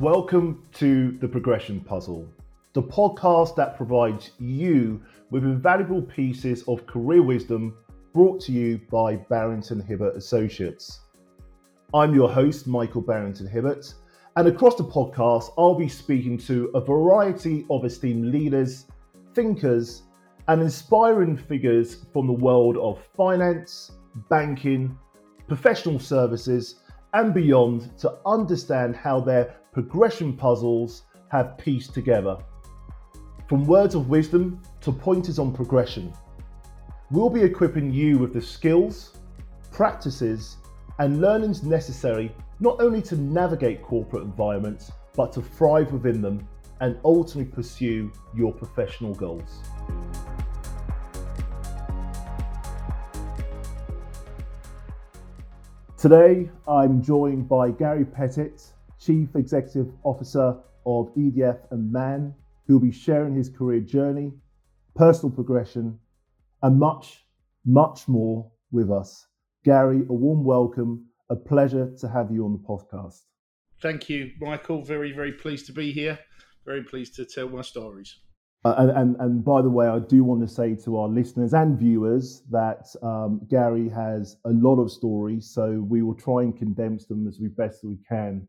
Welcome to The Progression Puzzle, the podcast that provides you with invaluable pieces of career wisdom brought to you by Barrington Hibbert Associates. I'm your host, Michael Barrington Hibbert, and across the podcast, I'll be speaking to a variety of esteemed leaders, thinkers, and inspiring figures from the world of finance, banking, professional services, and beyond to understand how their progression puzzles have pieced together. From words of wisdom to pointers on progression, we'll be equipping you with the skills, practices, and learnings necessary not only to navigate corporate environments, but to thrive within them and ultimately pursue your professional goals. Today, I'm joined by Gary Pettit, Chief Executive Officer of EDF and MAN, who will be sharing his career journey, personal progression, and much, much more with us. Gary, a warm welcome. A pleasure to have you on the podcast. Thank you, Michael. Very, very pleased to be here. Very pleased to tell my stories. Uh, and, and, and, by the way, I do want to say to our listeners and viewers that um, Gary has a lot of stories, so we will try and condense them as we best we can.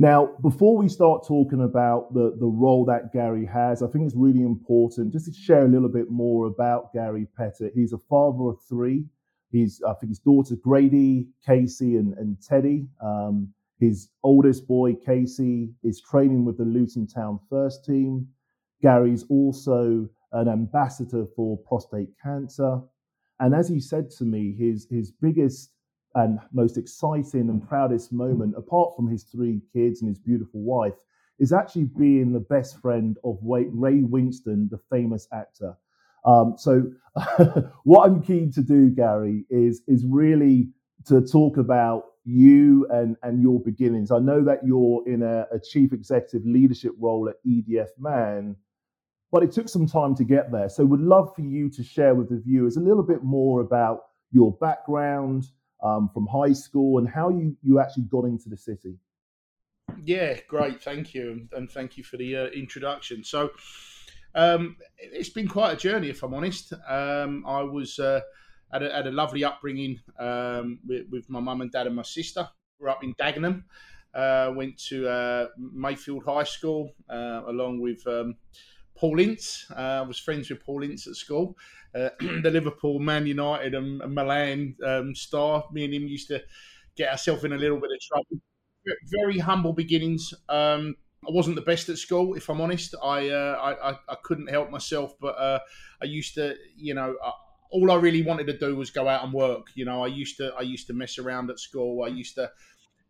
Now, before we start talking about the, the role that Gary has, I think it's really important just to share a little bit more about Gary Pettit. He's a father of three. He's, I think his daughter Grady, Casey, and, and Teddy. Um, his oldest boy, Casey, is training with the Luton Town first team. Gary's also an ambassador for prostate cancer. And as he said to me, his, his biggest and most exciting and proudest moment, apart from his three kids and his beautiful wife, is actually being the best friend of Ray Winstone, the famous actor. Um, so, what I'm keen to do, Gary, is is really to talk about you and and your beginnings. I know that you're in a, a chief executive leadership role at EDF Man, but it took some time to get there. So, would love for you to share with the viewers a little bit more about your background um, from high school and how you you actually got into the city. Yeah, great. Thank you, and thank you for the uh, introduction. So. Um, it's been quite a journey, if I'm honest. Um, I was uh, had, a, had, a, lovely upbringing um, with, with, my mum and dad and my sister. Grew up in Dagenham. Uh, went to uh, Mayfield High School uh, along with um, Paul Ince. Uh, I was friends with Paul Ince at school. Uh, the Liverpool, Man United, and, and Milan um, star. Me and him used to get ourselves in a little bit of trouble. Very humble beginnings. Um, I wasn't the best at school, if I'm honest. I uh, I, I, couldn't help myself, but uh, I used to, you know, uh, all I really wanted to do was go out and work. You know, I used to I used to mess around at school. I used to,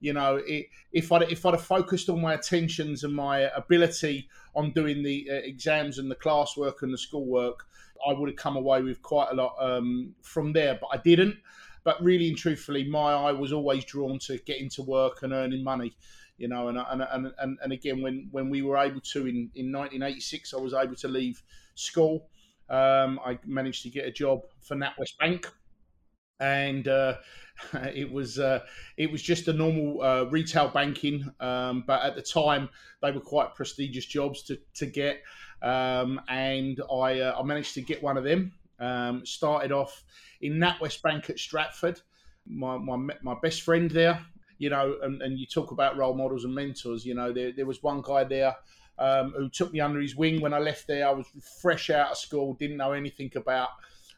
you know, it, if I if I'd have focused all my attentions and my ability on doing the uh, exams and the classwork and the schoolwork, I would have come away with quite a lot um, from there. But I didn't. But really and truthfully, my eye was always drawn to getting to work and earning money you know, and and and, and again, when when we were able to in in 1986, I was able to leave school. Um, I managed to get a job for NatWest Bank, and uh, it was uh, it was just a normal uh, retail banking. Um, but at the time, they were quite prestigious jobs to to get, um, and I uh, I managed to get one of them. Um, started off in NatWest Bank at Stratford. My, my my best friend there you know, and, and you talk about role models and mentors. You know, there, there was one guy there um, who took me under his wing when I left there. I was fresh out of school, didn't know anything about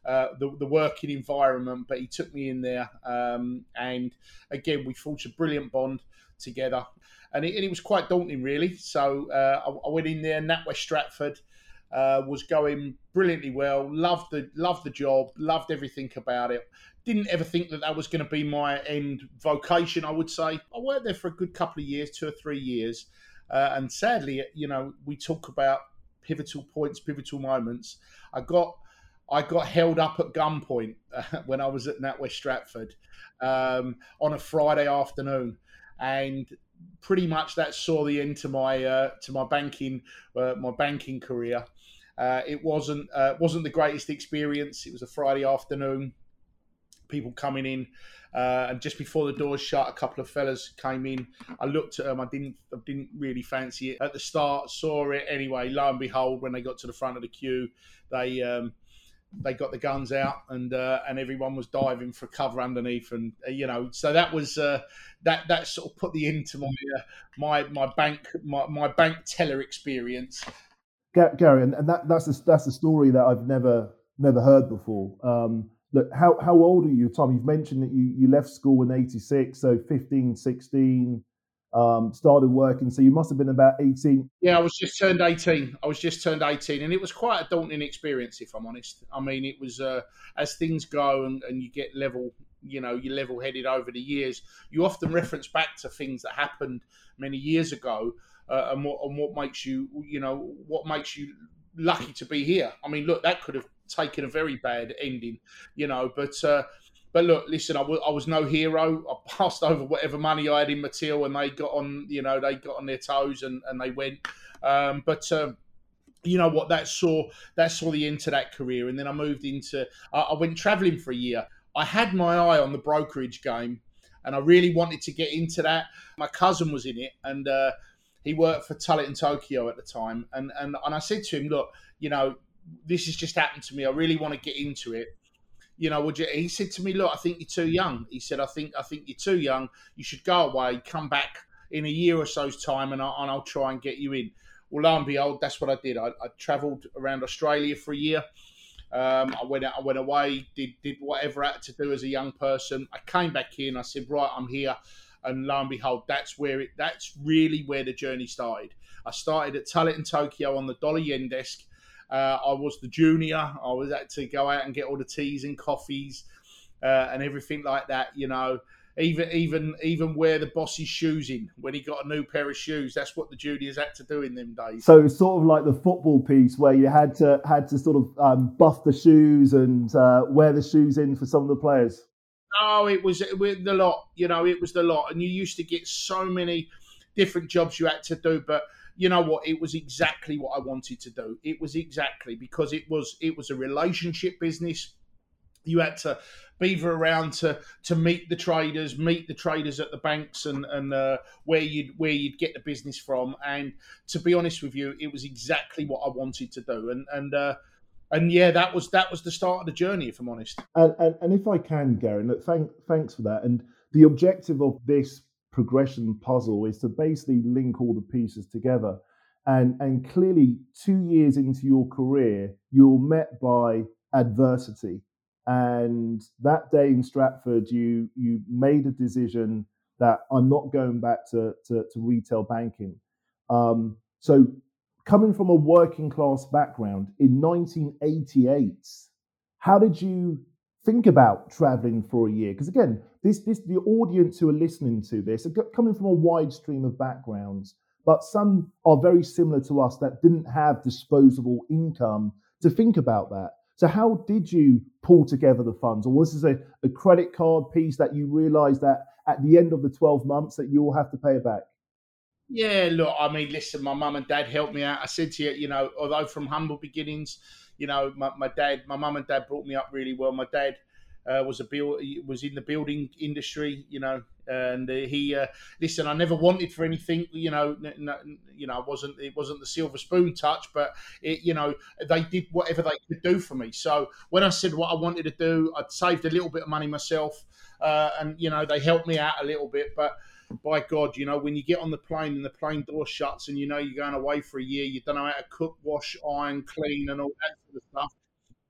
uh, the, the working environment, but he took me in there. Um, and again, we forged a brilliant bond together. And it, and it was quite daunting, really. So uh, I, I, went in there, NatWest Stratford. Uh, was going brilliantly well. Loved the loved the job. Loved everything about it didn't ever think that that was going to be my end vocation. I would say I worked there for a good couple of years, two or three years, uh, and sadly, you know, we talk about pivotal points, pivotal moments. I got I got held up at gunpoint uh, when I was at NatWest Stratford um, on a Friday afternoon, and pretty much that saw the end to my uh, to my banking uh, my banking career. Uh, it wasn't uh, wasn't the greatest experience. It was a Friday afternoon people coming in. Uh, and just before the doors shut, a couple of fellas came in. I looked at them. I didn't, I didn't really fancy it at the start. Saw it anyway. Lo and behold, when they got to the front of the queue, they um, they got the guns out, and uh, and everyone was diving for cover underneath, and uh, you know, so that was uh, that that sort of put the end to my uh, my my bank my, my bank teller experience. Gary, and that that's a, that's a story that I've never never heard before. Um, look, how, how old are you, Tom? You've mentioned that you, you left school in 86, so 15, 16, um, started working. So you must have been about 18. Yeah, I was just turned 18. I was just turned 18, and it was quite a daunting experience, if I'm honest. I mean, it was uh, as things go and, and you get level, you know, you're level headed over the years, you often reference back to things that happened many years ago. Uh, and what and what makes you you know what makes you lucky to be here. I mean, look, that could have taken a very bad ending, you know. But uh, but look, listen, I, w- I was no hero. I passed over whatever money I had in Matil, and they got on, you know, they got on their toes and, and they went. Um, but um, you know what? That saw that saw the end to that career, and then I moved into. I, I went travelling for a year. I had my eye on the brokerage game, and I really wanted to get into that. My cousin was in it, and uh, he worked for Tullett and Tokyo at the time, and and and I said to him, look, you know, this has just happened to me. I really want to get into it. You know, would you? He said to me, look, I think you're too young. He said, I think I think you're too young. You should go away, come back in a year or so's time, and, I, and I'll try and get you in. Well, lo and behold, that's what I did. I, I travelled around Australia for a year. Um, I went I went away, did did whatever I had to do as a young person. I came back in. I said, right, I'm here and lo and behold, that's where it that's really where the journey started. I started at Tullett and Tokyo on the dollar yen desk. Uh, I was the junior. I was had to go out and get all the teas and coffees uh, and everything like that. You know, even even even wear the boss's shoes in when he got a new pair of shoes. That's what the juniors had to do in them days. So it's sort of like the football piece where you had to had to sort of um, buff the shoes and uh, wear the shoes in for some of the players. Oh, it was, it was the lot. You know, it was the lot, and you used to get so many different jobs you had to do, but you know what it was exactly what i wanted to do it was exactly because it was it was a relationship business you had to beaver around to to meet the traders meet the traders at the banks and and uh, where you'd where you'd get the business from and to be honest with you it was exactly what i wanted to do and and uh, and yeah, that was that was the start of the journey, if I'm honest. And, and, and if I can, Gary, look, thank, thanks for that. And the objective of this progression puzzle is to basically link all the pieces together. And and clearly, two years into your career, you're met by adversity. And that day in Stratford, you you made a decision that I'm not going back to to, to retail banking. Um, so coming from a working class background in 1988, how did you think about traveling for a year? Because again, this, this the audience who are listening to this are coming from a wide stream of backgrounds, but some are very similar to us that didn't have disposable income to think about that. So how did you pull together the funds, or was this a, a credit card piece that you realised that at the end of the 12 months that you will have to pay it back? Yeah, look, I mean, listen, my mum and dad helped me out. I said to you, you know, although from humble beginnings, you know, my, my dad, my mum and dad brought me up really well. My dad uh, was a build, was in the building industry, you know, and uh, he uh, listen. I never wanted for anything, you know, n- n- you know, I wasn't it wasn't the silver spoon touch, but it, you know, they did whatever they could do for me. So when I said what I wanted to do, I'd saved a little bit of money myself, uh, and you know, they helped me out a little bit, but by God, you know, when you get on the plane and the plane door shuts and you know you're going away for a year, you don't know how to cook, wash, iron, clean, and all that sort of stuff.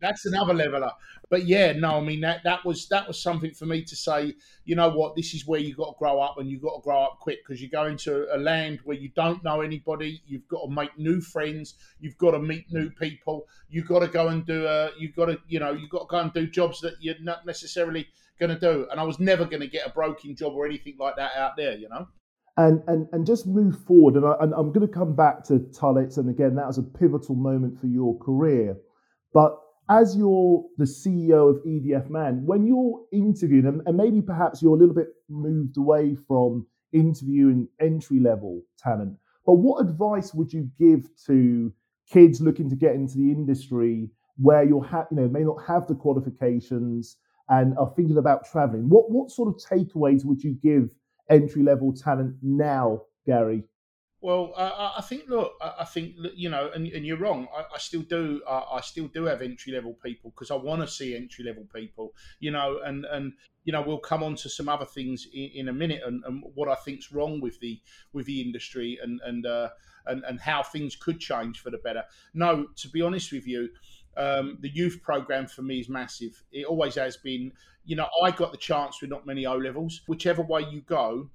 That's another leveler. But yeah, no, I mean that that was that was something for me to say. You know what? This is where you got to grow up, and you got to grow up quick because you go into a land where you don't know anybody. You've got to make new friends. You've got to meet new people. You've got to go and do a. You've got to you know you've got to go and do jobs that you're not necessarily going to do. And I was never going to get a broking job or anything like that out there, you know. And and and just move forward. And, I, and I'm going to come back to Tullett's, and again, that was a pivotal moment for your career. But as you're the CEO of EDF Man, when you're interviewing, and, and maybe perhaps you're a little bit moved away from interviewing entry level talent, but what advice would you give to kids looking to get into the industry where you're ha- you know may not have the qualifications and are thinking about traveling, what what sort of takeaways would you give entry level talent now, Gary? Well, uh, I think look, I think you know, and, and you're wrong. I, I still do, uh, I still do have entry level people because I want to see entry level people. You know, and and you know, we'll come on to some other things in, in a minute, and, and, what I think's wrong with the with the industry, and and uh, and and how things could change for the better. No, to be honest with you, um, the youth program for me is massive. It always has been. You know, I got the chance with not many O levels. Whichever way you go,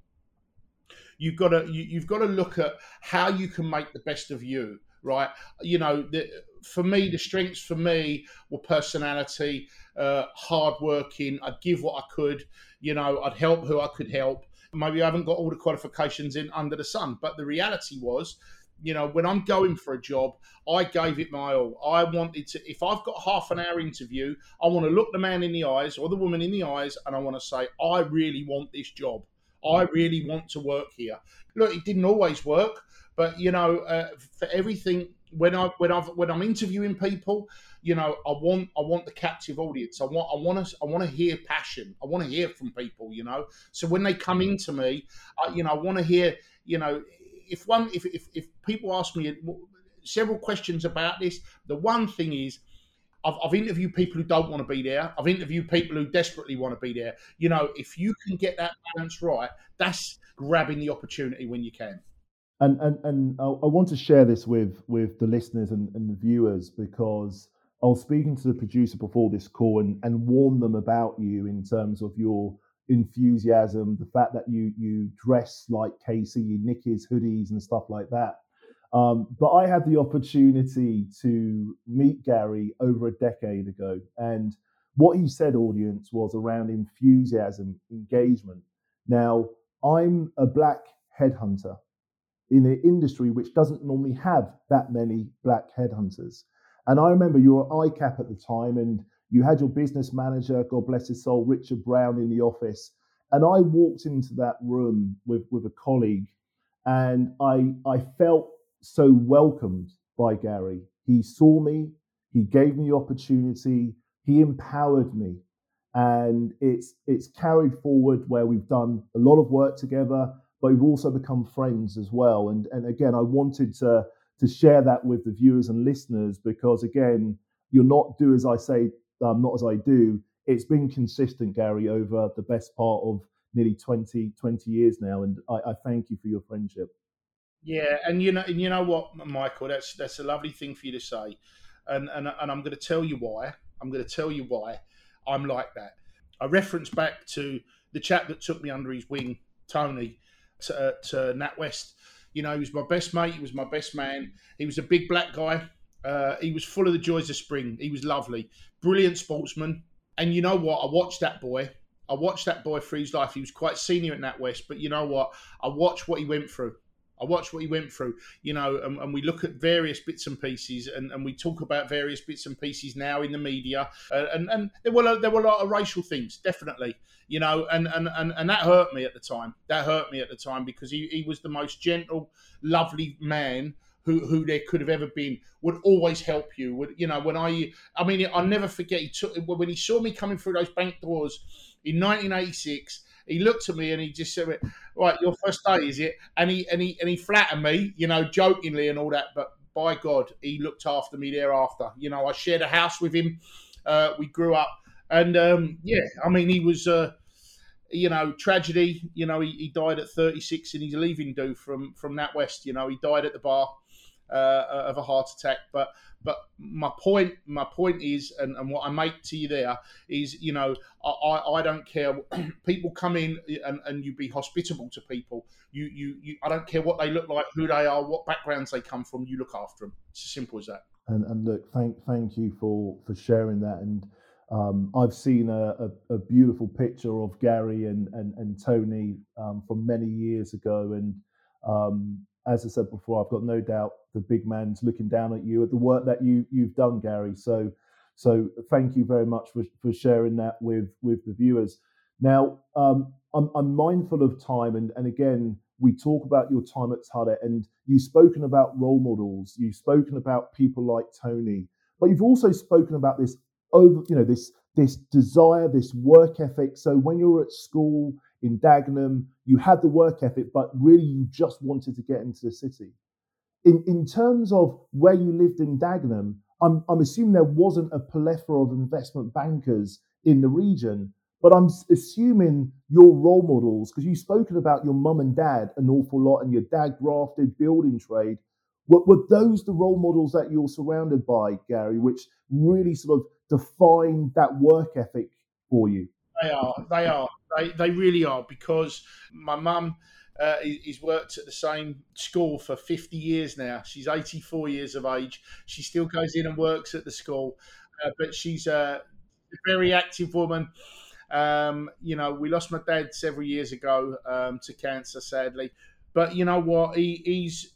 you've got to you, have got to look at how you can make the best of you right you know the, for me the strengths for me were personality uh, hard working i'd give what i could you know i'd help who i could help maybe i haven't got all the qualifications in under the sun but the reality was you know when i'm going for a job i gave it my all i wanted to if i've got half an hour interview i want to look the man in the eyes or the woman in the eyes and i want to say i really want this job I really want to work here. Look, it didn't always work, but you know, uh, for everything when I when I when I'm interviewing people, you know, I want I want the captive audience. I want I want to I want to hear passion. I want to hear from people. You know, so when they come into me, I, you know, I want to hear. You know, if one if if, if people ask me several questions about this, the one thing is I've, I've, interviewed people who don't want to be there. I've interviewed people who desperately want to be there. You know, if you can get that balance right, that's grabbing the opportunity when you can. And and and I want to share this with with the listeners and, and the viewers because I was speaking to the producer before this call and, and warn them about you in terms of your enthusiasm, the fact that you you dress like Casey, you nick his hoodies and stuff like that. Um, but I had the opportunity to meet Gary over a decade ago. And what he said, audience, was around enthusiasm, engagement. Now, I'm a black headhunter in an industry which doesn't normally have that many black headhunters. And I remember you were ICAP at the time and you had your business manager, God bless his soul, Richard Brown, in the office. And I walked into that room with, with a colleague and I, I felt so welcomed by Gary. He saw me, he gave me opportunity, he empowered me. And it's it's carried forward where we've done a lot of work together, but we've also become friends as well. And and again, I wanted to to share that with the viewers and listeners because again, you're not do as I say, um, not as I do. It's been consistent, Gary, over the best part of nearly 20, 20 years now. And I, I thank you for your friendship. Yeah, and you know, and you know what, Michael, that's that's a lovely thing for you to say, and and and I'm going to tell you why. I'm going to tell you why I'm like that. I reference back to the chap that took me under his wing, Tony, to, uh, to NatWest. You know, he was my best mate. He was my best man. He was a big black guy. Uh, he was full of the joys of spring. He was lovely, brilliant sportsman. And you know what? I watched that boy. I watched that boy through his life. He was quite senior at NatWest, but you know what? I watched what he went through. I watched what he went through, you know, and, and, we look at various bits and pieces, and, and we talk about various bits and pieces now in the media, uh, and and there were there were a lot of racial things, definitely, you know, and and and, and that hurt me at the time. That hurt me at the time because he, he was the most gentle, lovely man who who there could have ever been. Would always help you. Would you know when I I mean I'll never forget. He took when he saw me coming through those bank doors in 1986 he looked at me and he just said, "Right, your first day is it?" And he and he and he flattered me, you know, jokingly and all that. But by God, he looked after me thereafter. You know, I shared a house with him. Uh, we grew up, and um, yeah, I mean, he was. Uh, you know, tragedy. You know, he, he died at 36 and he's leaving do from from NatWest. You know, he died at the bar uh, of a heart attack. But but my point my point is, and, and what I make to you there is, you know, I, I don't care. people come in and, and you be hospitable to people. You, you you I don't care what they look like, who they are, what backgrounds they come from. You look after them. It's as simple as that. And, and look, thank thank you for for sharing that and. Um, I've seen a, a, a, beautiful picture of Gary and and, and Tony um, from many years ago, and um, as I said before, I've got no doubt the big man's looking down at you at the work that you you've done, Gary. So so thank you very much for, for sharing that with with the viewers. Now um, I'm, I'm mindful of time, and and again we talk about your time at Tullett, and you've spoken about role models, you've spoken about people like Tony, but you've also spoken about this over you know this this desire, this work ethic. So when you were at school in Dagenham, you had the work ethic, but really you just wanted to get into the city. In, in terms of where you lived in Dagenham, I'm, I'm assuming there wasn't a plethora of investment bankers in the region, but I'm assuming your role models, because you've spoken about your mum and dad an awful lot, and your dad grafted building trade. Were, were those the role models that you're surrounded by, Gary, which really sort of defined that work ethic for you? They are. They are. They, they really are because my mum uh, he's worked at the same school for 50 years now. She's 84 years of age. She still goes in and works at the school, uh, but she's a very active woman. Um, you know, we lost my dad several years ago um, to cancer, sadly. But you know what? He, he's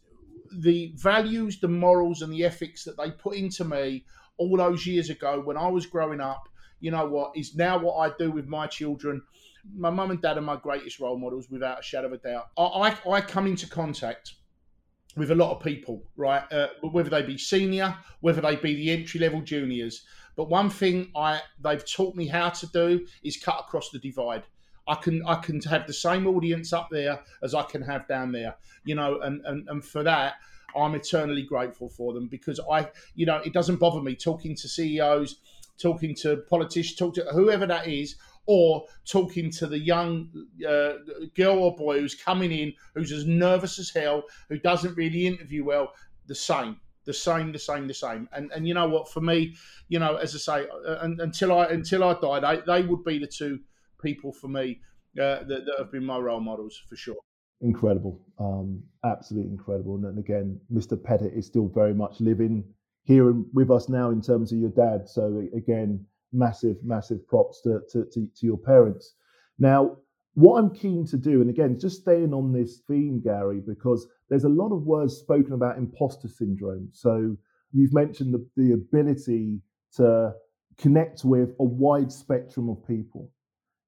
the values, the morals, and the ethics that they put into me all those years ago when I was growing up. You know what? Is now what I do with my children my mum and dad are my greatest role models without a shadow of a doubt. I, I, I come into contact with a lot of people, right? Uh, whether they be senior, whether they be the entry level juniors. But one thing I they've taught me how to do is cut across the divide. I can I can have the same audience up there as I can have down there, you know, and and, and for that I'm eternally grateful for them because I, you know, it doesn't bother me talking to CEOs, talking to politicians, talk to whoever that is or talking to the young uh, girl or boy who's coming in, who's as nervous as hell, who doesn't really interview well, the same. The same, the same, the same, and and you know what? For me, you know, as I say, uh, until I until I die, they, they would be the two people for me uh, that, that have been my role models for sure incredible, um, absolutely incredible. And again, Mr. Pettit is still very much living here with us now in terms of your dad. So again, massive, massive props to, to, to, to your parents. Now, what I'm keen to do, and again, just staying on this theme, Gary, because there's a lot of words spoken about imposter syndrome. So you've mentioned the, the ability to connect with a wide spectrum of people.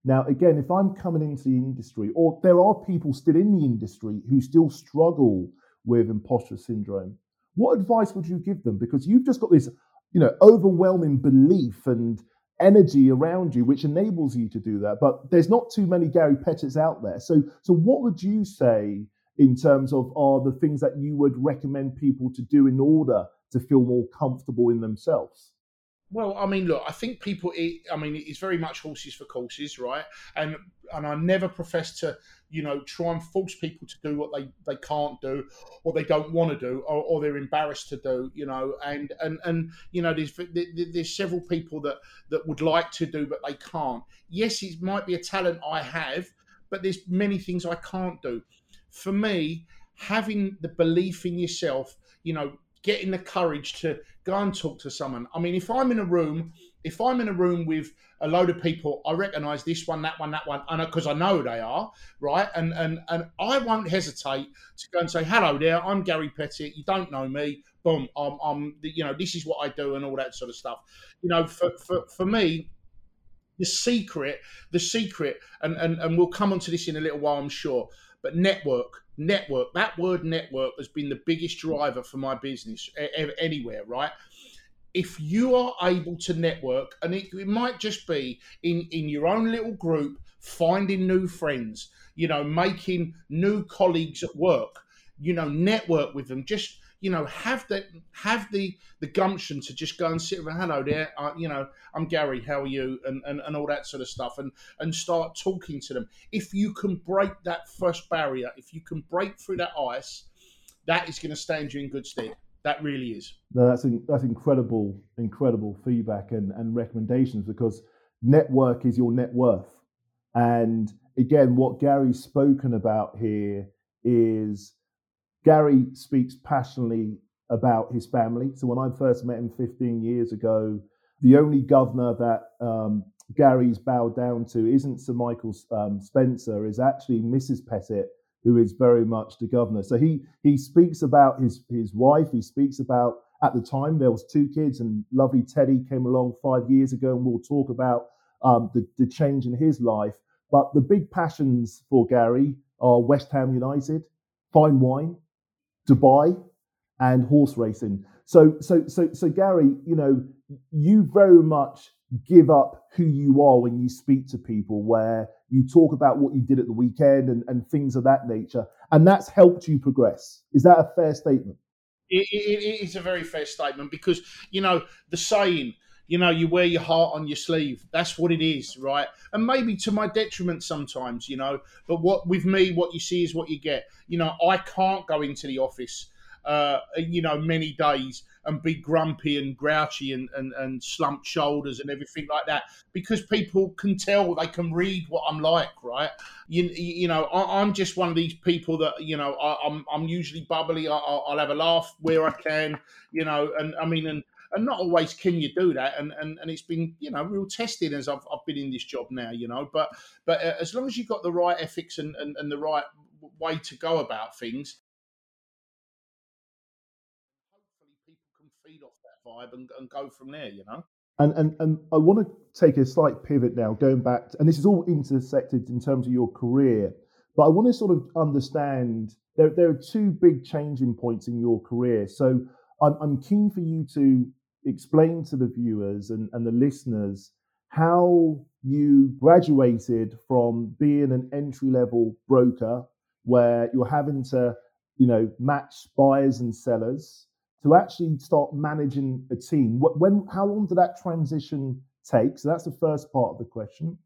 Now, again, if I'm coming into the industry, or there are people still in the industry who still struggle with imposter syndrome, what advice would you give them? Because you've just got this, you know, overwhelming belief and energy around you which enables you to do that. But there's not too many Gary Pettits out there. So, so what would you say in terms of are the things that you would recommend people to do in order to feel more comfortable in themselves? Well, I mean, look, I think people. I mean, it's very much horses for courses, right? And and I never profess to, you know, try and force people to do what they, they can't do, or they don't want to do, or, or they're embarrassed to do, you know. And and and you know, there's there's several people that that would like to do, but they can't. Yes, it might be a talent I have, but there's many things I can't do. For me, having the belief in yourself, you know, getting the courage to go and talk to someone. I mean, if I'm in a room, if I'm in a room with a load of people, I recognise this one, that one, that one, and because I know they are right, and and and I won't hesitate to go and say, "Hello there, I'm Gary Pettit. You don't know me. Boom, I'm, I'm you know, this is what I do, and all that sort of stuff. You know, for for for me, the secret, the secret, and and and we'll come onto this in a little while, I'm sure. But network, network, that word network has been the biggest driver for my business anywhere, right? If you are able to network, and it, it might just be in, in your own little group, finding new friends, you know, making new colleagues at work, you know, network with them, just you know, have the have the the gumption to just go and sit with hello there, uh, you know, I'm Gary, how are you, and, and and all that sort of stuff, and and start talking to them. If you can break that first barrier, if you can break through that ice, that is going to stand you in good stead. That really is. No, that's that's incredible, incredible feedback and and recommendations because network is your net worth, and again, what Gary's spoken about here is Gary speaks passionately about his family. So when I first met him 15 years ago, the only governor that um, Gary's bowed down to isn't Sir Michael um, Spencer, is actually Mrs. Pettit, who is very much the governor. So he he speaks about his his wife. He speaks about at the time there was two kids, and lovely Teddy came along five years ago, and we'll talk about um, the the change in his life. But the big passions for Gary are West Ham United, fine wine, Dubai, and horse racing. So, so, so, so, Gary, you know, you very much give up who you are when you speak to people, where you talk about what you did at the weekend and, and things of that nature. And that's helped you progress. Is that a fair statement? it, it, it is a very fair statement because, you know, the saying, you know, you wear your heart on your sleeve. That's what it is, right? And maybe to my detriment sometimes, you know. But what with me, what you see is what you get. You know, I can't go into the office uh, you know, many days and be grumpy and grouchy and, and, and slumped shoulders and everything like that because people can tell, they can read what I'm like, right? You, you know, I, am just one of these people that, you know, I, am I'm, I'm usually bubbly. I, I'll have a laugh where I can, you know, and I mean, and, and not always can you do that and, and and it's been you know real testing as I've, I've been in this job now you know but but uh, as long as you've got the right ethics and, and, and the right way to go about things feed off that vibe and, and go from there, you know. And, and and I want to take a slight pivot now, going back, to, and this is all intersected in terms of your career, but I want to sort of understand there, there are two big changing points in your career. So I'm, I'm keen for you to explain to the viewers and, and the listeners how you graduated from being an entry level broker where you're having to, you know, match buyers and sellers to actually start managing a team? When, how long did that transition take? So that's the first part of the question.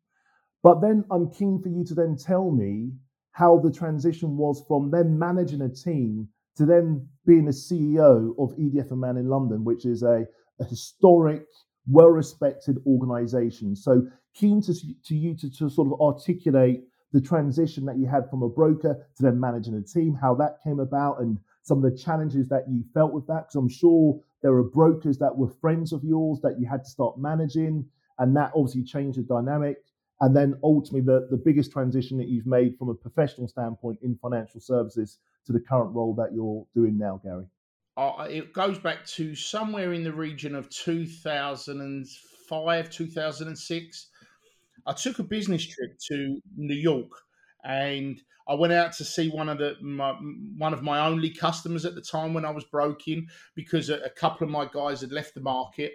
But then I'm keen for you to then tell me how the transition was from then managing a team to then being a CEO of ED&F Man in London, which is a, a historic, well respected organization. So keen to, to you to, to sort of articulate the transition that you had from a broker to then managing a team, how that came about, and some of the challenges that you felt with that? Because I'm sure there are brokers that were friends of yours that you had to start managing, and that obviously changed the dynamic. And then ultimately, the, the biggest transition that you've made from a professional standpoint in financial services to the current role that you're doing now, Gary? Uh, it goes back to somewhere in the region of 2005, 2006. I took a business trip to New York and I went out to see one of the my, one of my only customers at the time when I was broking because a, a, couple of my guys had left the market.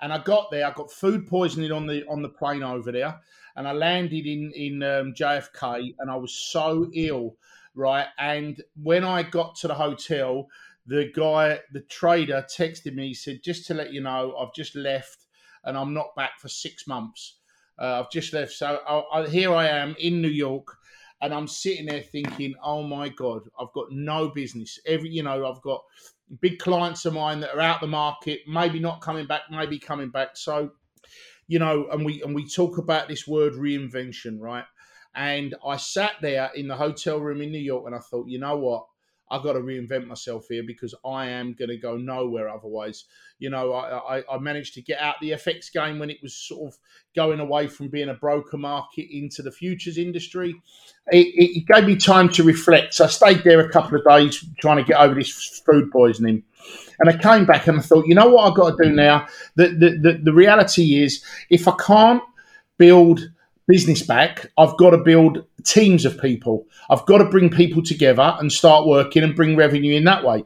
And I got there, I got food poisoning on the on the plane over there, and I landed in in um, JFK, and I was so ill, right? And when I got to the hotel, the guy, the trader, texted me. He said, "Just to let you know, I've just left, and I'm not back for six months." Uh, I've just left, so I, I, here I am in New York, and I'm sitting there thinking, "Oh my god, I've got no business." Every, you know, I've got big clients of mine that are out the market, maybe not coming back, maybe coming back. So, you know, and we and we talk about this word reinvention, right? And I sat there in the hotel room in New York, and I thought, you know what? I've got to reinvent myself here because I am going to go nowhere otherwise. You know, I, I, I, managed to get out the FX game when it was sort of going away from being a broker market into the futures industry. It, it gave me time to reflect. So I stayed there a couple of days trying to get over this food poisoning. And I came back and I thought, you know what I've got to do now? The, the, the, the reality is, if I can't build – business back, I've got to build teams of people. I've got to bring people together and start working and bring revenue in that way.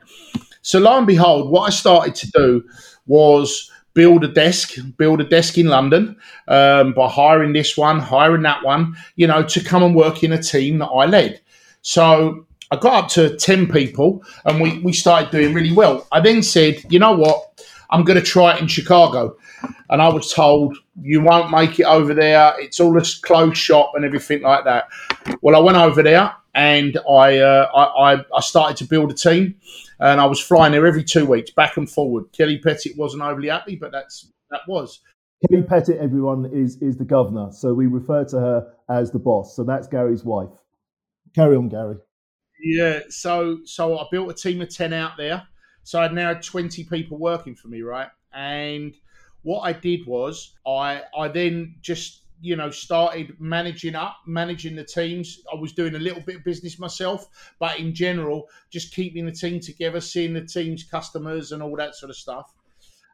So, lo and behold, what I started to do was build a desk, build a desk in London um, by hiring this one, hiring that one, you know, to come and work in a team that I led. So, I got up to 10 people and we, we started doing really well. I then said, you know what? I'm going to try it in Chicago and I was told you won't make it over there. It's all a closed shop and everything like that. Well, I went over there and I, uh, I, I started to build a team, and I was flying there every two weeks, back and forward. Kelly Pettit wasn't overly happy, but that's that was. Kelly Pettit, everyone is is the governor, so we refer to her as the boss. So that's Gary's wife. Carry on, Gary. Yeah. So so I built a team of ten out there. So now had twenty people working for me, right? And what I did was I I then just you know started managing up managing the teams i was doing a little bit of business myself but in general just keeping the team together seeing the team's customers and all that sort of stuff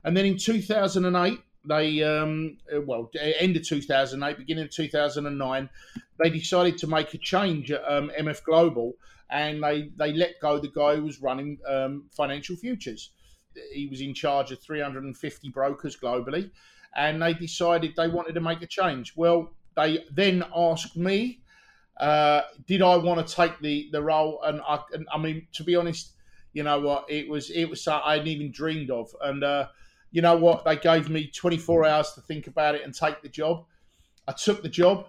and then in 2008 they um, well end of 2008 beginning of 2009 they decided to make a change at um, mf global and they they let go the guy who was running um, financial futures he was in charge of 350 brokers globally, and they decided they wanted to make a change. Well, they then asked me, uh, did I want to take the the role? And I, and, I mean, to be honest, you know what, it was it was I hadn't even dreamed of, and uh, you know what, they gave me 24 hours to think about it and take the job. I took the job.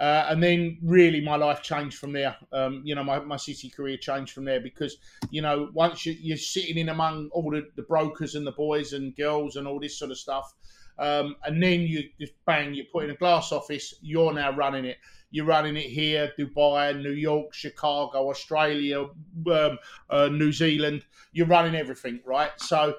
Uh, and then really my life changed from there. Um, you know, my, my city career changed from there because, you know, once you, are sitting in among all the, the, brokers and the boys and girls and all this sort of stuff, um, and then you just bang, you put in a glass office, you're now running it. You're running it here, Dubai, New York, Chicago, Australia, um, uh, New Zealand. You're running everything, right? So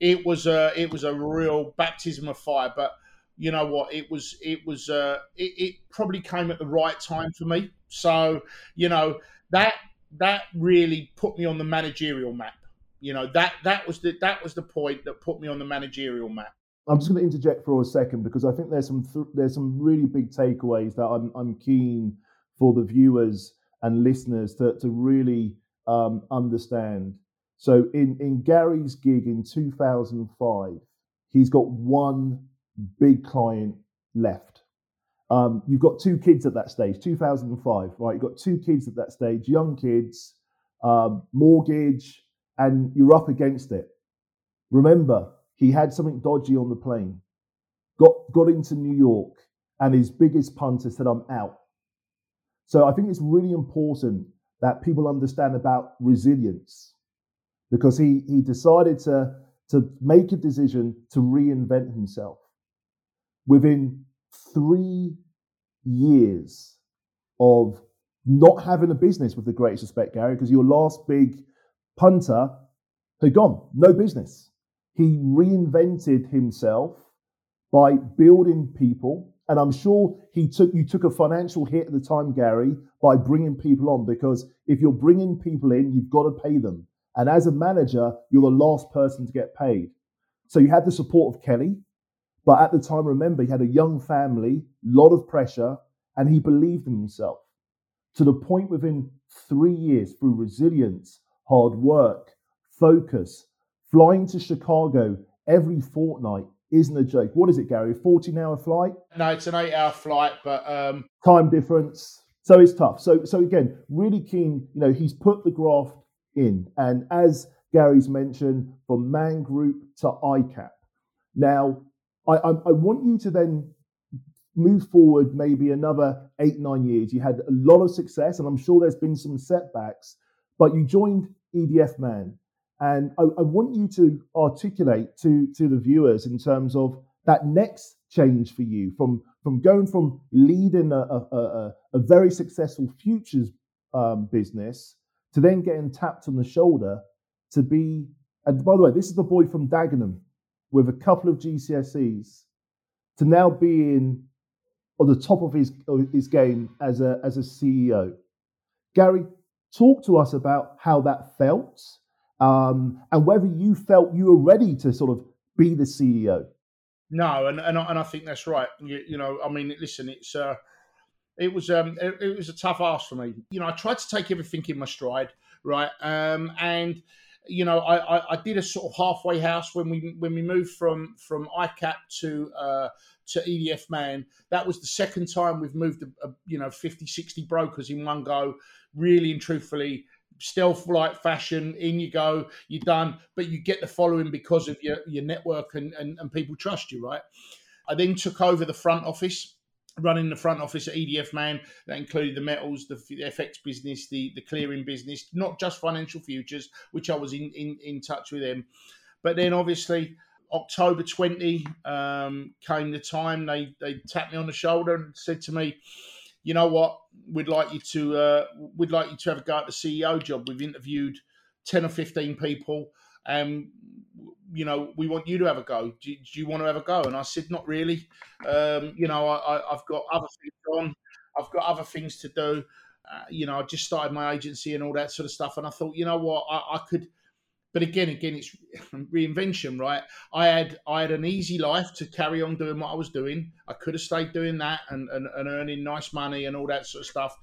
it was a it was a real baptism of fire. But you know what? It was it was uh, it, it probably came at the right time for me. So you know that that really put me on the managerial map. You know that that was the that was the point that put me on the managerial map. I'm just going to interject for a second because I think there's some th- there's some really big takeaways that I'm I'm keen for the viewers and listeners to to really um, understand. So in in Gary's gig in 2005, he's got one big client left. Um, you've got two kids at that stage, 2005, right? You've got two kids at that stage, young kids, um, mortgage, and you're up against it. Remember, he had something dodgy on the plane, got, got into New York, and his biggest punter said, I'm out. So I think it's really important that people understand about resilience because he, he decided to, to make a decision to reinvent himself within three years of not having a business with the greatest respect, Gary, because your last big punter had gone, no business. He reinvented himself by building people. And I'm sure he took you took a financial hit at the time, Gary, by bringing people on because if you're bringing people in, you've got to pay them. And as a manager, you're the last person to get paid. So you had the support of Kelly, but at the time, remember, he had a young family, lot of pressure, and he believed in himself to the point within three years through resilience, hard work, focus, flying to Chicago every fortnight isn't a joke. What is it, Gary? A 14 hour flight? No, it's an eight hour flight, but um... time difference. So it's tough. So so again, really keen, you know, he's put the graft in. And as Gary's mentioned, from Man Group to ICAP. Now, I, I, I want you to then move forward maybe another eight, nine years. You had a lot of success, and I'm sure there's been some setbacks, but you joined EDF Man. And I, I, want you to articulate to, to the viewers in terms of that next change for you from, from going from leading a, a, a, a very successful futures um, business to then getting tapped on the shoulder to be, and by the way, this is the boy from Dagenham with a couple of GCSEs to now being on the top of his, his game as a, as a CEO. Gary, talk to us about how that felt um, and whether you felt you were ready to sort of be the CEO. No, and and I, and I think that's right. You, you know, I mean, listen, it's uh, it was um, it, it, was a tough ask for me. You know, I tried to take everything in my stride, right? Um, and you know, I, I, I, did a sort of halfway house when we when we moved from from ICAP to uh, to EDF Man. That was the second time we've moved, a, a, you know, 50, 60 brokers in one go. Really and truthfully, stealth like fashion. In you go, you're done. But you get the following because of your your network and, and, and people trust you, right? I then took over the front office running the front office at EDF Man. That included the metals, the, FX business, the, the clearing business, not just financial futures, which I was in, in, in touch with them. But then obviously, October 20 um, came the time they, they tapped me on the shoulder and said to me, you know what, we'd like you to uh, we'd like you to have a go at the CEO job. We've interviewed 10 or 15 people and you know, we want you to have a go. Do, do you want to have a go? And I said, not really. Um, you know, I, have got other things on. I've got other things to do. Uh, you know, I just started my agency and all that sort of stuff. And I thought, you know what, I, I could. But again, again, it's reinvention, right? I had I had an easy life to carry on doing what I was doing. I could have stayed doing that and, and, and earning nice money and all that sort of stuff.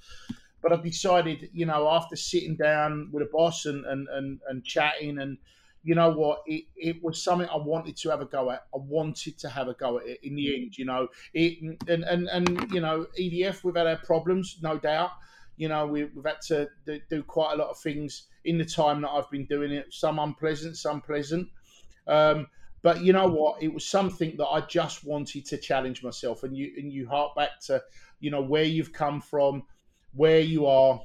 But I decided, you know, after sitting down with a boss and, and, and, and chatting and you know what? It, it was something I wanted to have a go at. I wanted to have a go at it in the end, you know. It and and, and you know, EDF we've had our problems, no doubt. You know, we, have had to do, quite a lot of things in the time that I've been doing it. Some unpleasant, some pleasant. Um, but you know what? It was something that I just wanted to challenge myself. And you and you hark back to, you know, where you've come from, where you are.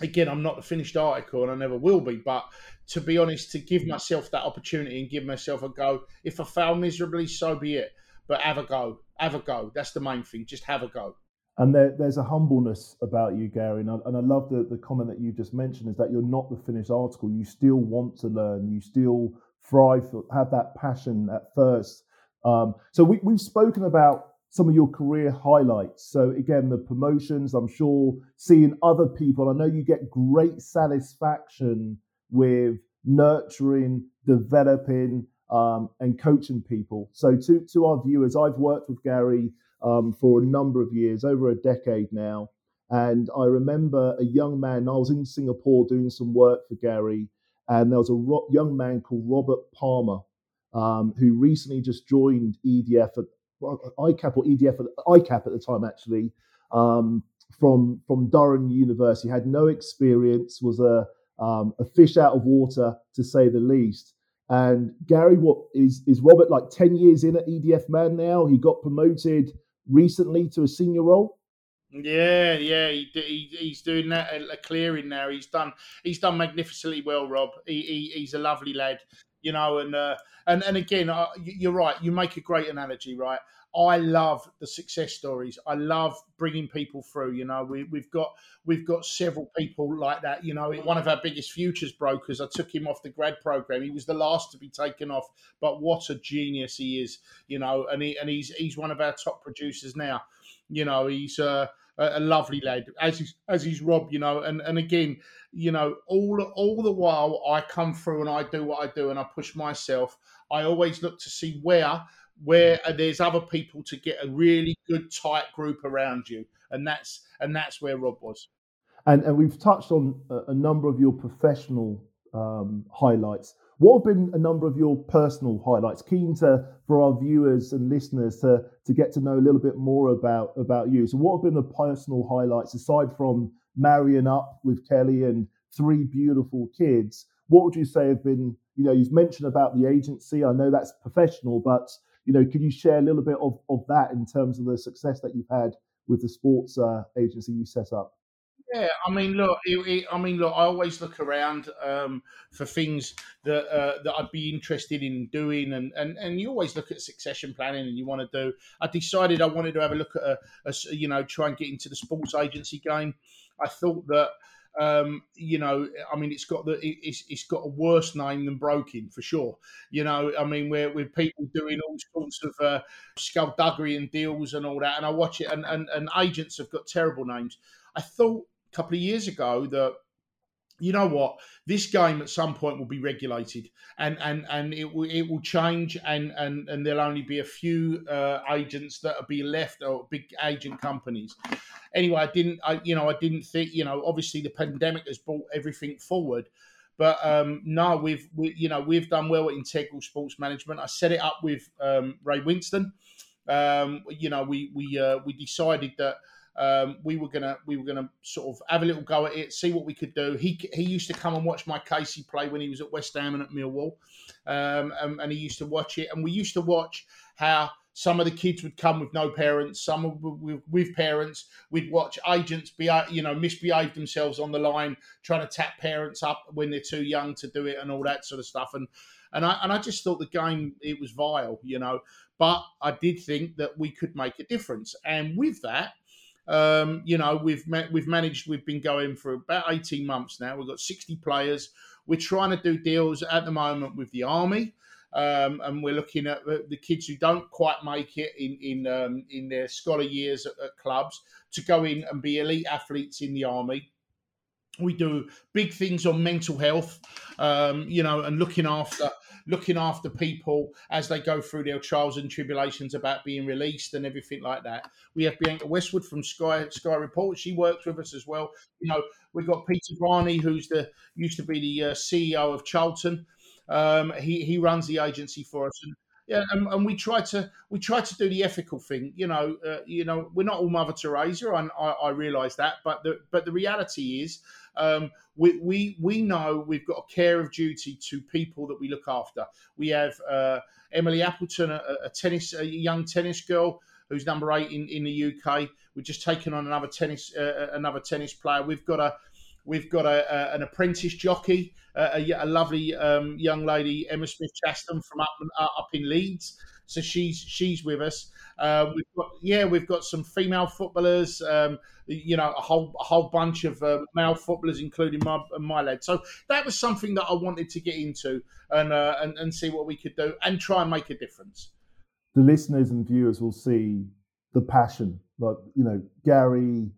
Again, I'm not the finished article, and I never will be. But to be honest, to give myself that opportunity and give myself a go. If I fail miserably, so be it. But have a go. Have a go. That's the main thing. Just have a go. And there, there's a humbleness about you, Gary. And I, and I love the, the comment that you just mentioned is that you're not the finished article. You still want to learn. You still thrive, have that passion at first. Um, so we, we've spoken about some of your career highlights. So again, the promotions, I'm sure seeing other people, I know you get great satisfaction with nurturing, developing, um, and coaching people. So to, to our viewers, I've worked with Gary um, for a number of years, over a decade now. And I remember a young man, I was in Singapore doing some work for Gary, and there was a ro- young man called Robert Palmer um, who recently just joined ED&F ICAP or ED&F ICAP at the time actually um, from from Durham University. Had no experience, was a um, a fish out of water to say the least. And Gary, what is is Robert like ten years in at ED&F man now? He got promoted recently to a senior role. Yeah, yeah, he, he, he's doing that a clearing now. He's done he's done magnificently well, Rob. He, he he's a lovely lad, you know. And uh, and and again, uh, you're right. You make a great analogy, right? I love the success stories. I love bringing people through. You know, we, we've got we've got several people like that. You know, one of our biggest futures brokers. I took him off the grad program. He was the last to be taken off, but what a genius he is. You know, and he and he's he's one of our top producers now. You know, he's uh, a, a lovely lad, as he's as he's Rob, you know, and and again, you know, all all the while I come through and I do what I do and I push myself. I always look to see where where there's other people to get a really good tight group around you, and that's and that's where Rob was. And and we've touched on a, a number of your professional um, highlights. What have been a number of your personal highlights? Keen to for our viewers and listeners to to get to know a little bit more about about you. So, what have been the personal highlights aside from marrying up with Kelly and three beautiful kids? What would you say have been? You know, you've mentioned about the agency. I know that's professional, but you know, could you share a little bit of, of that in terms of the success that you've had with the sports uh, agency you set up? Yeah, I mean, look, it, it, I mean, look, I always look around um, for things that uh, that I'd be interested in doing, and, and and you always look at succession planning, and you want to do. I decided I wanted to have a look at a, a you know, try and get into the sports agency game. I thought that um, you know, I mean, it's got the it's, it's got a worse name than Broking for sure. You know, I mean, we're with people doing all sorts of uh, skullduggery and deals and all that, and I watch it, and, and and agents have got terrible names. I thought couple of years ago that you know what this game at some point will be regulated and and and it will it will change and and and there'll only be a few uh, agents that will be left or big agent companies. Anyway i didn't i you know i didn't think you know obviously the pandemic has brought everything forward but um no we've we, you know we've done well at integral sports management. I set it up with um, Ray Winstone. Um you know we we uh, we decided that um, we were gonna we were gonna sort of have a little go at it, see what we could do. He he used to come and watch my Casey play when he was at West Ham and at Millwall, um, and, and, he used to watch it. And we used to watch how some of the kids would come with no parents, some with, with parents. We'd watch agents be you know misbehave themselves on the line, trying to tap parents up when they're too young to do it, and all that sort of stuff. And and I and I just thought the game it was vile, you know. But I did think that we could make a difference, and with that um, you know, we've ma- we've managed. We've been going for about eighteen months now. We've got sixty players. We're trying to do deals at the moment with the army, um, and we're looking at the kids who don't quite make it in in um, in their scholar years at, at clubs to go in and be elite athletes in the army we do big things on mental health um, you know and looking after looking after people as they go through their trials and tribulations about being released and everything like that. We have bianca westwood from sky sky report she works with us as well. You know we've got Peter Varney who's the used to be the uh, ceo of charlton. Um, he he runs the agency for us, and yeah, and, and, we try to we try to do the ethical thing. You know, uh, you know, we're not all Mother Teresa, and I, I realise that. But the but the reality is, um, we, we we know we've got a care of duty to people that we look after. We have uh, Emily Appleton, a, a, tennis, a young tennis girl who's number eight in, in the UK. We've just taken on another tennis uh, another tennis player. We've got a We've got a, a, an apprentice jockey, a, a lovely um, young lady, Emma Smith Chaston from up uh, up in Leeds. So she's she's with us. Uh, we've got yeah, we've got some female footballers. Um, you know, a whole a whole bunch of uh, male footballers, including my my lad. So that was something that I wanted to get into and, uh, and and see what we could do and try and make a difference. The listeners and viewers will see the passion. Like you know, Gary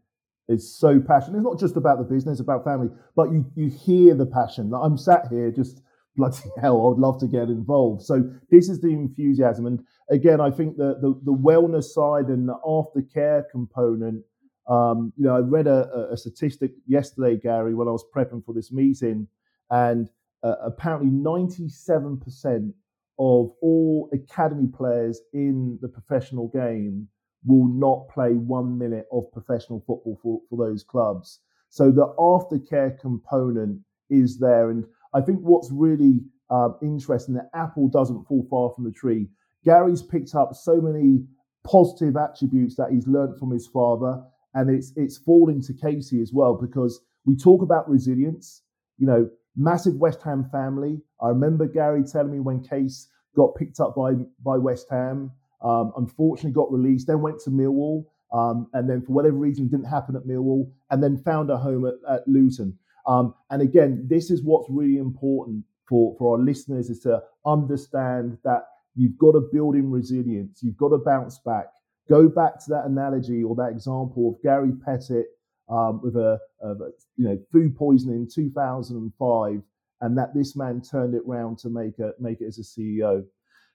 is so passionate. It's not just about the business, about family, but you you hear the passion. Like I'm sat here just bloody hell, I would love to get involved. So this is the enthusiasm. And again, I think the the, the wellness side and the aftercare component. Um, you know, I read a, a, statistic yesterday, Gary, when I was prepping for this meeting, and uh, apparently 97% of all academy players in the professional game will not play one minute of professional football for, for those clubs. So the aftercare component is there. And I think what's really uh, interesting that Apple doesn't fall far from the tree. Gary's picked up so many positive attributes that he's learned from his father, and it's it's falling to Casey as well because we talk about resilience. You know, massive West Ham family. I remember Gary telling me when Case got picked up by by West Ham um, unfortunately, got released, then went to Millwall, um, and then for whatever reason didn't happen at Millwall, and then found a home at, at Luton. Um, and again, this is what's really important for, for our listeners is to understand that you've got to build in resilience, you've got to bounce back. Go back to that analogy or that example of Gary Pettit um, with a, a, you know food poisoning in 2005, and that this man turned it round to make it make it as a CEO.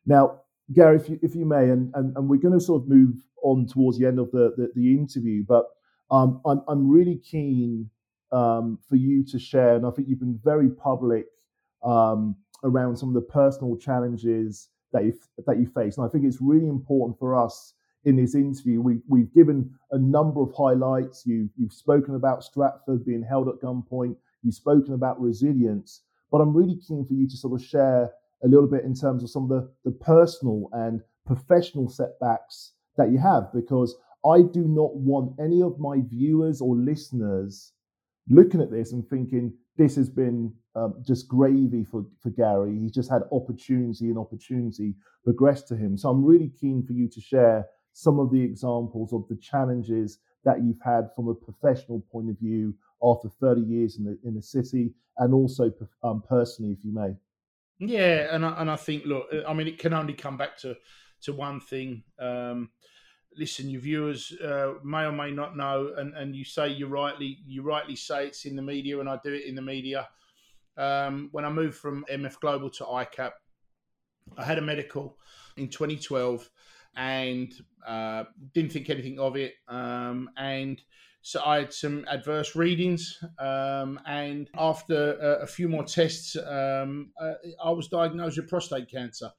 Now, Gary, if you, if you may, and, and, and we're going to sort of move on towards the end of the, the, the interview, but um, I'm, I'm really keen um, for you to share, and I think you've been very public um, around some of the personal challenges that you that you face, and I think it's really important for us in this interview. We we've given a number of highlights. You you've spoken about Stratford being held at gunpoint. You've spoken about resilience, but I'm really keen for you to sort of share a little bit in terms of some of the, the personal and professional setbacks that you have because I do not want any of my viewers or listeners looking at this and thinking this has been um, just gravy for, for Gary. He's just had opportunity and opportunity progress to him. So I'm really keen for you to share some of the examples of the challenges that you've had from a professional point of view after 30 years in the in the city and also um, personally, if you may. Yeah, and I, and I think look, I mean, it can only come back to to one thing. Um, listen, your viewers uh, may or may not know, and, and you say you rightly you rightly say it's in the media, and I do it in the media. Um, when I moved from MF Global to ICAP, I had a medical in 2012 and uh, didn't think anything of it. Um, and so I had some adverse readings, um, and after a, a, few more tests, um, uh, I was diagnosed with prostate cancer.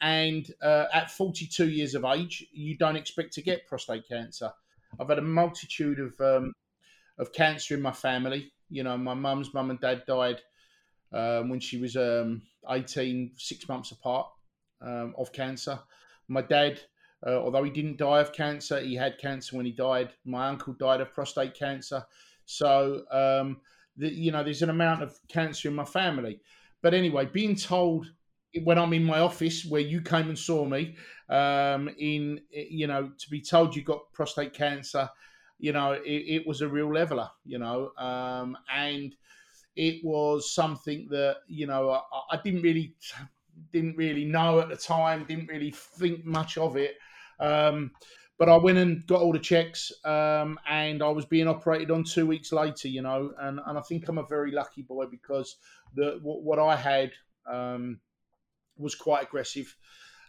And uh, at 42 years of age, you don't expect to get prostate cancer. I've had a multitude of um, of cancer in my family. You know, my mum's mum and dad died um, when she was um, 18, six months apart um, of cancer. My dad uh, although he didn't die of cancer, he had cancer when he died. My uncle died of prostate cancer. So, um, the, you know, there's an amount of cancer in my family. But anyway, being told when I'm in my office where you came and saw me, um, in you know, to be told you got prostate cancer, you know, it, it was a real leveler, you know, um, and it was something that you know I, I didn't really didn't really know at the time, didn't really think much of it. Um, but I went and got all the checks, um, and I was being operated on two weeks later. You know, and, and I think I'm a very lucky boy because the what, what I had um, was quite aggressive.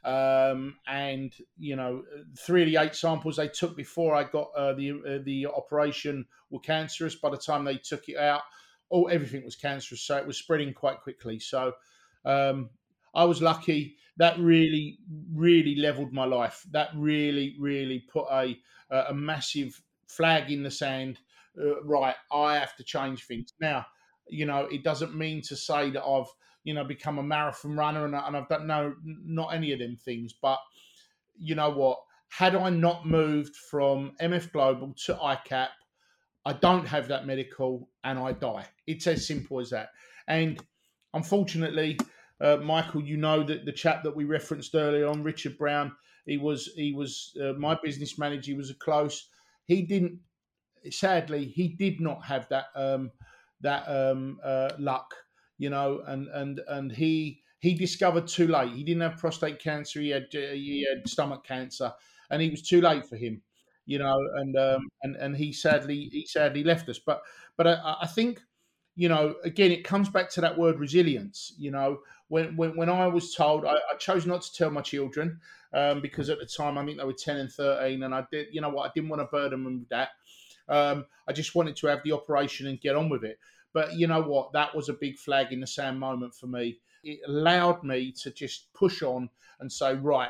Um, and you know, three of the eight samples they took before I got uh, the uh, the operation were cancerous. By the time they took it out, oh, everything was cancerous, so it was spreading quite quickly. So Um, I was lucky. That really, really leveled my life. That really, really put a a massive flag in the sand. Uh, right, I have to change things now. You know, it doesn't mean to say that I've you know become a marathon runner and, and I've done no, not any of them things. But you know what? Had I not moved from MF Global to ICAP, I don't have that medical and I die. It's as simple as that. And unfortunately, uh, Michael, you know that the chap that we referenced earlier on, Richard Brown, he was he was uh, my business manager. He was a close. He didn't. Sadly, he did not have that um, that um, uh, luck, you know, and and and he he discovered too late. He didn't have prostate cancer. He had he had stomach cancer, and he was too late for him, you know. And um, and and he sadly he sadly left us. But but I, I think you know again it comes back to that word resilience. You know, when when, when I was told, I, I chose not to tell my children um, because at the time I think they were ten and thirteen, and I did you know what I didn't want to burden them with that. Um, I just wanted to have the operation and get on with it. But you know what? That was a big flag in the sand moment for me. It allowed me to just push on and say, right,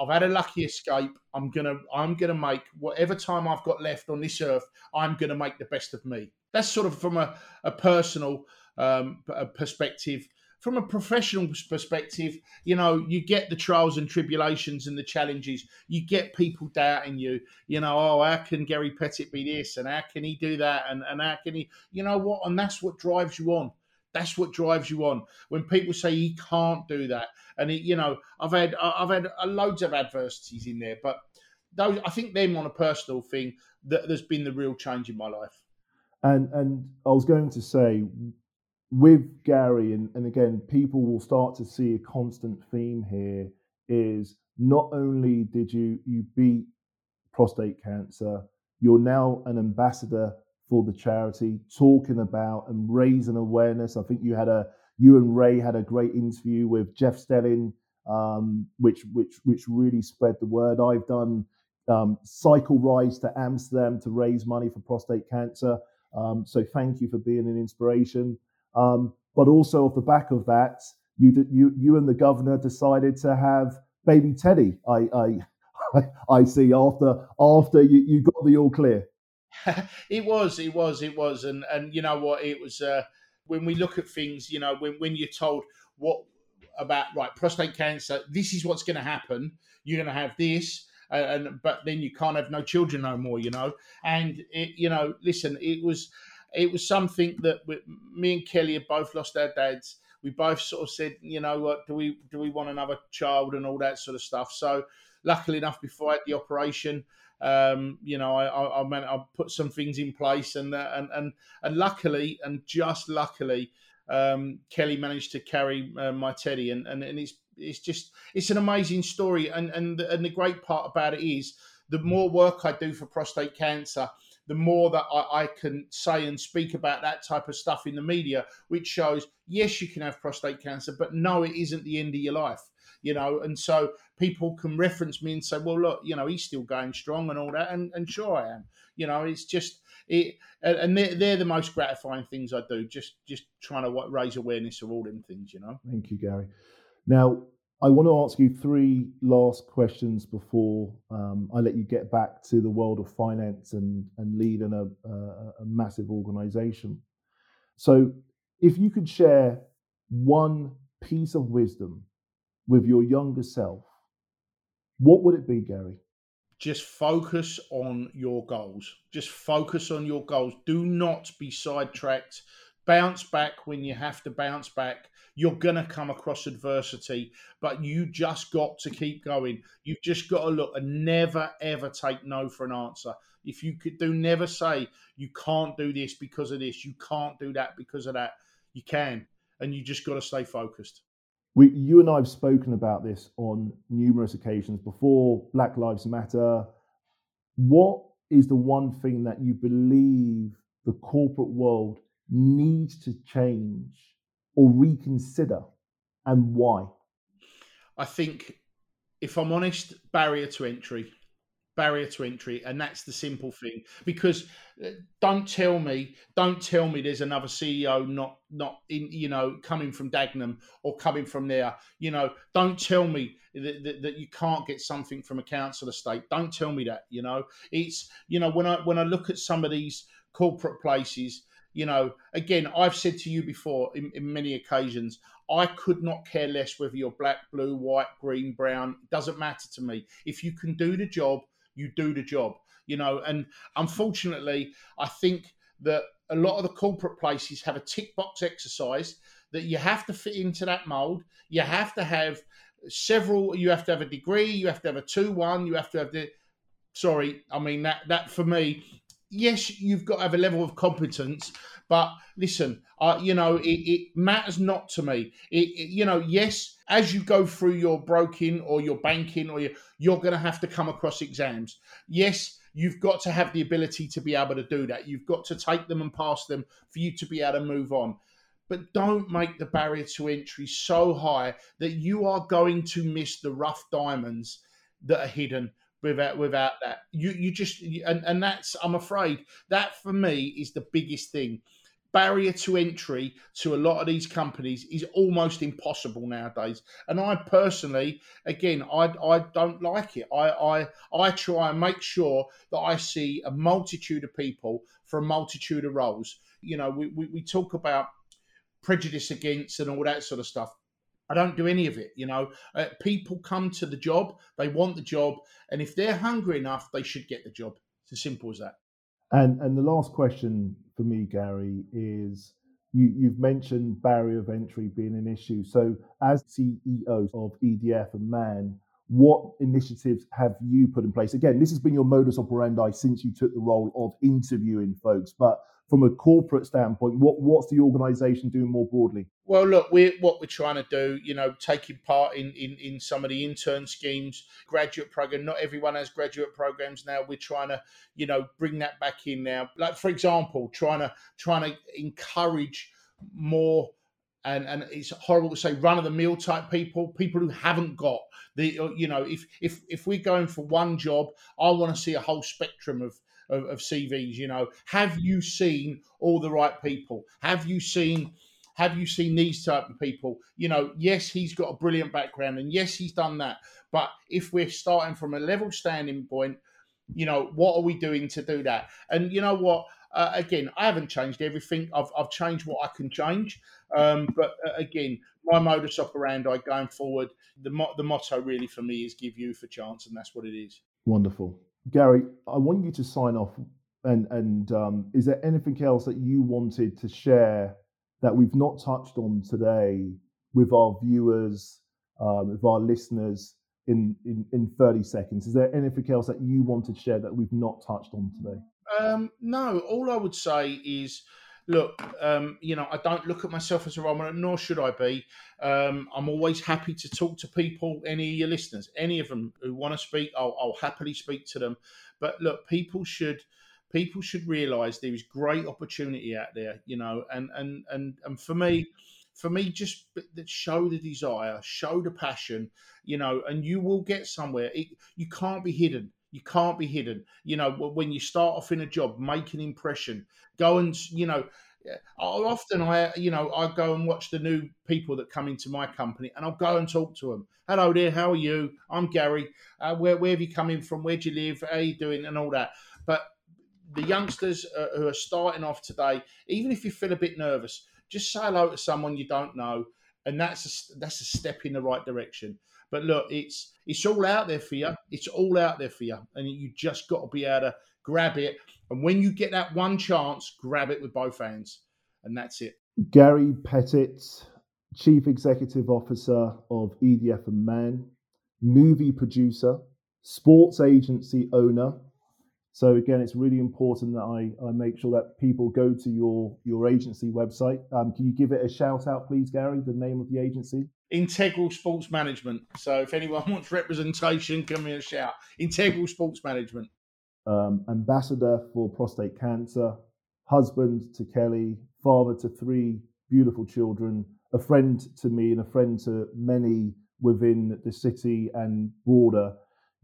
I've had a lucky escape. I'm gonna I'm gonna make whatever time I've got left on this earth. I'm gonna make the best of me. That's sort of from a, a personal um, perspective from a professional perspective, you know, you get the trials and tribulations and the challenges. You get people doubting you. You know, oh, how can Gary Pettit be this and how can he do that and, and how can he, you know what? And that's what drives you on. That's what drives you on. When people say he can't do that, and it, you know, I've had I've had uh, loads of adversities in there, but those I think them on a personal thing that there's been the real change in my life. And and I was going to say with Gary, and, and again, people will start to see a constant theme here is not only did you you beat prostate cancer, you're now an ambassador for the charity, talking about and raising awareness. I think you had a you and Ray had a great interview with Jeff Stelling, um, which which which really spread the word. I've done um, cycle rides to Amsterdam to raise money for prostate cancer. Um, so thank you for being an inspiration. Um, but also off the back of that, you you you and the governor decided to have baby Teddy. I I I see after after you, you got the all clear. it was, it was, it was, and and you know what? It was uh, when we look at things. You know, when when you're told what about right prostate cancer, this is what's going to happen. You're going to have this. And but then you can't have no children no more, you know. And it, you know, listen, it was it was something that we, me and Kelly had both lost our dads. We both sort of said, you know what, do we do we want another child and all that sort of stuff. So luckily enough, before I had the operation, um, you know, I, I, I meant I put some things in place, and uh, and and and luckily, and just luckily, um, Kelly managed to carry uh, my teddy, and, and and it's it's just it's an amazing story, and and the, and the great part about it is the more work I do for prostate cancer, the more that I, I, can say and speak about that type of stuff in the media, which shows yes, you can have prostate cancer, but no, it isn't the end of your life. You know, and so people can reference me and say, "Well, look, you know, he's still going strong and all that," and, and sure I am. You know, it's just it, and they're, they're the most gratifying things I do. Just just trying to raise awareness of all them things. You know. Thank you, Gary. Now, I want to ask you three last questions before um, I let you get back to the world of finance and, and leading a, a, a massive organization. So, if you could share one piece of wisdom with your younger self, what would it be, Gary? Just focus on your goals. Just focus on your goals. Do not be sidetracked. Bounce back when you have to bounce back you're going to come across adversity, but you just got to keep going. You've just got to look and never, ever take no for an answer. If you could do, never say, you can't do this because of this, you can't do that because of that. You can, and you just got to stay focused. We, you and I have spoken about this on numerous occasions before Black Lives Matter. What is the one thing that you believe the corporate world needs to change or reconsider and why? I think, if I'm honest, barrier to entry. barrier to entry, and that's the simple thing. Because uh, don't tell me, don't tell me there's another CEO not not in you know coming from Dagenham or coming from there. You know, don't tell me that, that, that, you can't get something from a council estate. Don't tell me that. You know, it's you know when I when I look at some of these corporate places. You know, again, I've said to you before in, in many occasions, I could not care less whether you're black, blue, white, green, brown. It doesn't matter to me. If you can do the job, you do the job. You know, and unfortunately, I think that a lot of the corporate places have a tick box exercise that you have to fit into that mold. You have to have several. You have to have a degree. You have to have a two one. You have to have the. Sorry, I mean that that for me. Yes, you've got to have a level of competence, but listen, uh, you know, it, it, matters not to me. It, it, you know, yes, as you go through your broking or your banking, or your, you're going to have to come across exams. Yes, you've got to have the ability to be able to do that. You've got to take them and pass them for you to be able to move on. But don't make the barrier to entry so high that you are going to miss the rough diamonds that are hidden without without that. You you just and, and that's I'm afraid that for me is the biggest thing barrier to entry to a lot of these companies is almost impossible nowadays. And I personally, again, I, I don't like it. I, I I try and make sure that I see a multitude of people for a multitude of roles. You know, we, we, we talk about prejudice against and all that sort of stuff. I don't do any of it. You know, uh, people come to the job, they want the job, and if they're hungry enough, they should get the job. It's as simple as that. And and the last question for me, Gary, is you, you've mentioned barrier of entry being an issue. So, as CEO of ED&F Man, what initiatives have you put in place? Again, this has been your modus operandi since you took the role of interviewing folks, but from a corporate standpoint, what what's the organisation doing more broadly? Well, look, we're what we're trying to do, you know, taking part in, in in some of the intern schemes, graduate program. Not everyone has graduate programs now. We're trying to, you know, bring that back in now. Like for example, trying to trying to encourage more and and it's horrible to say run of the mill type people, people who haven't got the you know if if if we're going for one job, I want to see a whole spectrum of of, of CVs. You know, have you seen all the right people? Have you seen have you seen these type of people? You know, yes, he's got a brilliant background, and yes, he's done that. But if we're starting from a level standing point, you know, what are we doing to do that? And you know what? Uh, again, I haven't changed everything. I've, I've changed what I can change. Um, but uh, again, my modus operandi going forward, the, mo- the motto really for me is give youth a chance, and that's what it is. Wonderful. Gary, I want you to sign off. And and um, is there anything else that you wanted to share that we've not touched on today with our viewers, um, with our listeners in, in in 30 seconds? Is there anything else that you want to share that we've not touched on today? Um, no. All I would say is look, um, you know, I don't look at myself as a role model, nor should I be. Um, I'm always happy to talk to people, any of your listeners, any of them who want to speak, I'll, I'll happily speak to them. But look, people should people should realise there is great opportunity out there, you know, and and and and for me. For me, just show the desire, show the passion, you know, and you will get somewhere. It, you can't be hidden you can't be hidden. You know, when you start off in a job, make an impression. Go and you know. Often I, you know, I go and watch the new people that come into my company, and I'll go and talk to them. Hello there, how are you? I'm Gary. Uh, where, where have you come in from? Where do you live? How are you doing? And all that. But the youngsters uh, who are starting off today, even if you feel a bit nervous, just say hello to someone you don't know, and that's a, that's a step in the right direction. But look, it's it's all out there for you. It's all out there for you, and you just got to be able to grab it. And when you get that one chance, grab it with both hands, and that's it. Gary Pettit, Chief Executive Officer of ED&F Man, movie producer, sports agency owner. So again, it's really important that I, I make sure that people go to your your agency website. Um, can you give it a shout out, please, Gary? The name of the agency? Integral Sports Management. So if anyone wants representation, give me a shout. Integral Sports Management. Um, ambassador for prostate cancer, husband to Kelly, father to three beautiful children, a friend to me and a friend to many within the city and broader.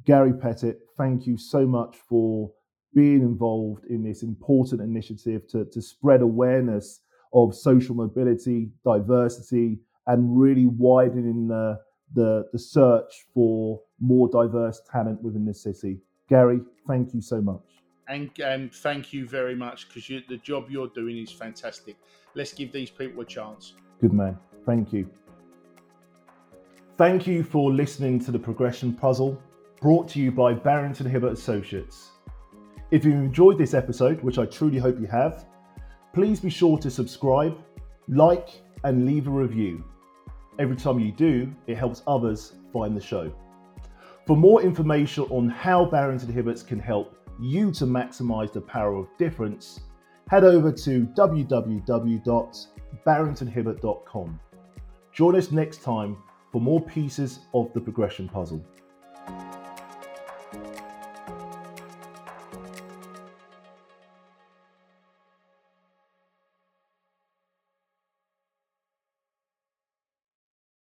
Gary Pettit, thank you so much for being involved in this important initiative to, to spread awareness of social mobility, diversity, and really widening the, the, the search for more diverse talent within the city. Gary, thank you so much. And, and thank you very much because the job you're doing is fantastic. Let's give these people a chance. Good man. Thank you. Thank you for listening to the Progression Puzzle, brought to you by Barrington Hibbert Associates. If you've enjoyed this episode, which I truly hope you have, please be sure to subscribe, like, and leave a review. Every time you do, it helps others find the show. For more information on how Barrington Hibberts can help you to maximize the power of difference, head over to www.barringtonhibbert.com. Join us next time for more pieces of the progression puzzle.